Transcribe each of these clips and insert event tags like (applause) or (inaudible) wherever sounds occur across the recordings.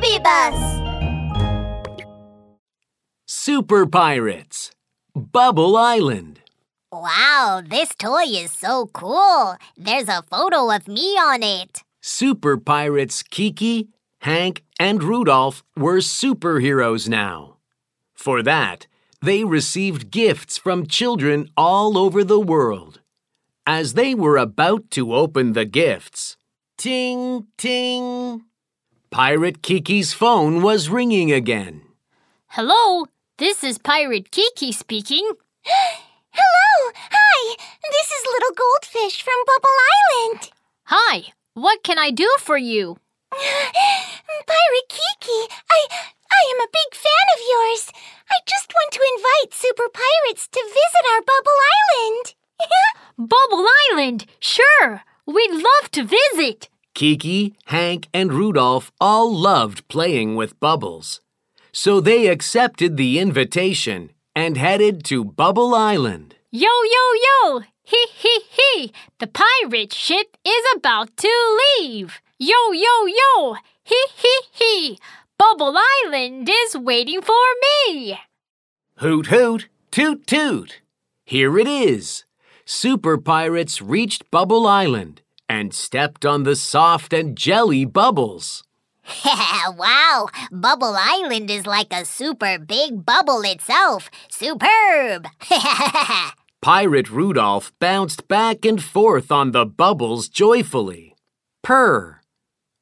baby bus. Super Pirates. Bubble Island. Wow, this toy is so cool. There's a photo of me on it. Super Pirates Kiki, Hank, and Rudolph were superheroes now. For that, they received gifts from children all over the world. As they were about to open the gifts, ting, ting, Pirate Kiki's phone was ringing again. Hello, this is Pirate Kiki speaking. (gasps) Hello! Hi! This is Little Goldfish from Bubble Island. Hi, what can I do for you? (gasps) Pirate Kiki, I I am a big fan of yours. I just want to invite Super Pirates to visit our Bubble Island. (laughs) Bubble Island, sure. We'd love to visit. Kiki, Hank, and Rudolph all loved playing with bubbles. So they accepted the invitation and headed to Bubble Island. Yo, yo, yo! Hee hee hee! The pirate ship is about to leave! Yo, yo, yo! Hee hee hee! Bubble Island is waiting for me! Hoot hoot, toot toot! Here it is. Super Pirates reached Bubble Island and stepped on the soft and jelly bubbles. (laughs) wow, Bubble Island is like a super big bubble itself. Superb! (laughs) Pirate Rudolph bounced back and forth on the bubbles joyfully. Purr!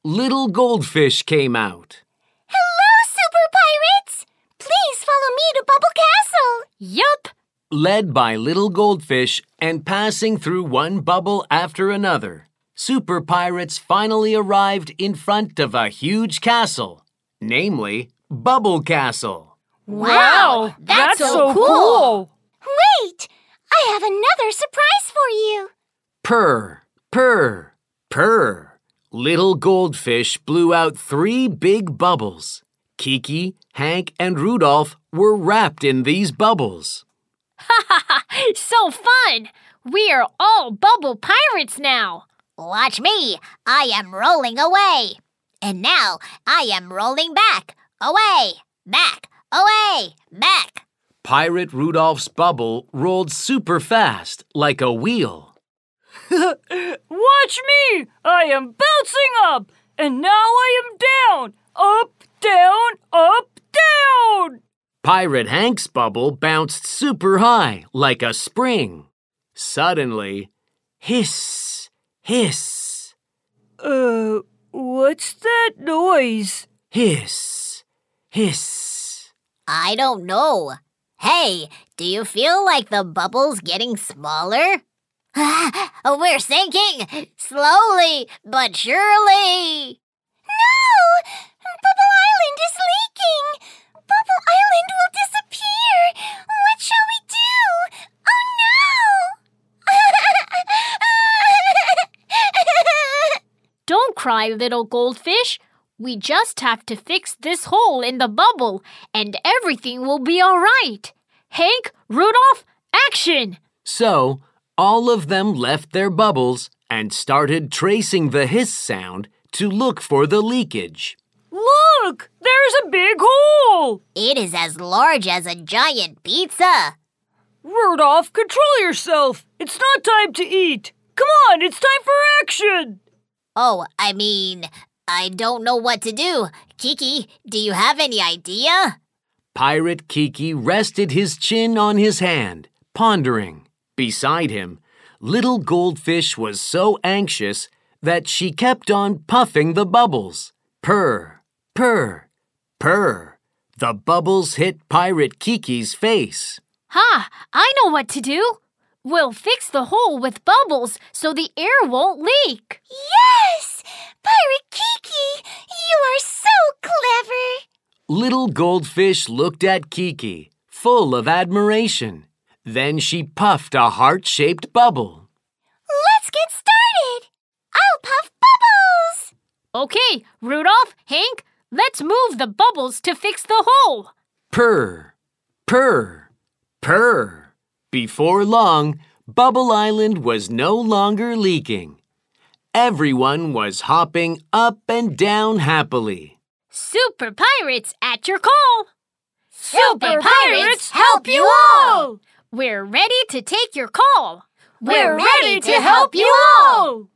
Little goldfish came out. Hello, Super Pirates! Please follow me to Bubble Castle. Yup! Led by little goldfish and passing through one bubble after another, Super Pirates finally arrived in front of a huge castle, namely Bubble Castle. Wow, that's so cool. Wait! I have another surprise for you. Purr, purr, purr. Little goldfish blew out three big bubbles. Kiki, Hank, and Rudolph were wrapped in these bubbles. Ha ha ha! So fun! We are all bubble pirates now! Watch me. I am rolling away. And now I am rolling back. Away, back, away, back. Pirate Rudolph's bubble rolled super fast, like a wheel. (laughs) Watch me! I am bouncing up, and now I am down, up, down, up, down! Pirate Hank's bubble bounced super high, like a spring. Suddenly, hiss, hiss, Uh, what's that noise? hiss, hiss. I don't know. Hey, do you feel like the bubble's getting smaller? (laughs) We're sinking slowly but surely. Cry, little goldfish. We just have to fix this hole in the bubble, and everything will be all right. Hank, Rudolph, action! So, all of them left their bubbles and started tracing the hiss sound to look for the leakage. Look! There's a big hole! It is as large as a giant pizza. Rudolph, control yourself! It's not time to eat! Come on, it's time for action! Oh, I mean, I don't know what to do. Kiki, do you have any idea? Pirate Kiki rested his chin on his hand, pondering. Beside him, little goldfish was so anxious that she kept on puffing the bubbles. Purr, purr, purr. The bubbles hit Pirate Kiki's face. Ha! I know what to do. We'll fix the hole with bubbles so the air won't leak. Yes! Pirate Kiki, you are so clever! Little goldfish looked at Kiki, full of admiration. Then she puffed a heart shaped bubble. Let's get started! I'll puff bubbles! Okay, Rudolph, Hank, let's move the bubbles to fix the hole. Purr, purr, purr. Before long, Bubble Island was no longer leaking. Everyone was hopping up and down happily. Super Pirates at your call. Super Pirates help you all! We're ready to take your call. We're ready to help you all!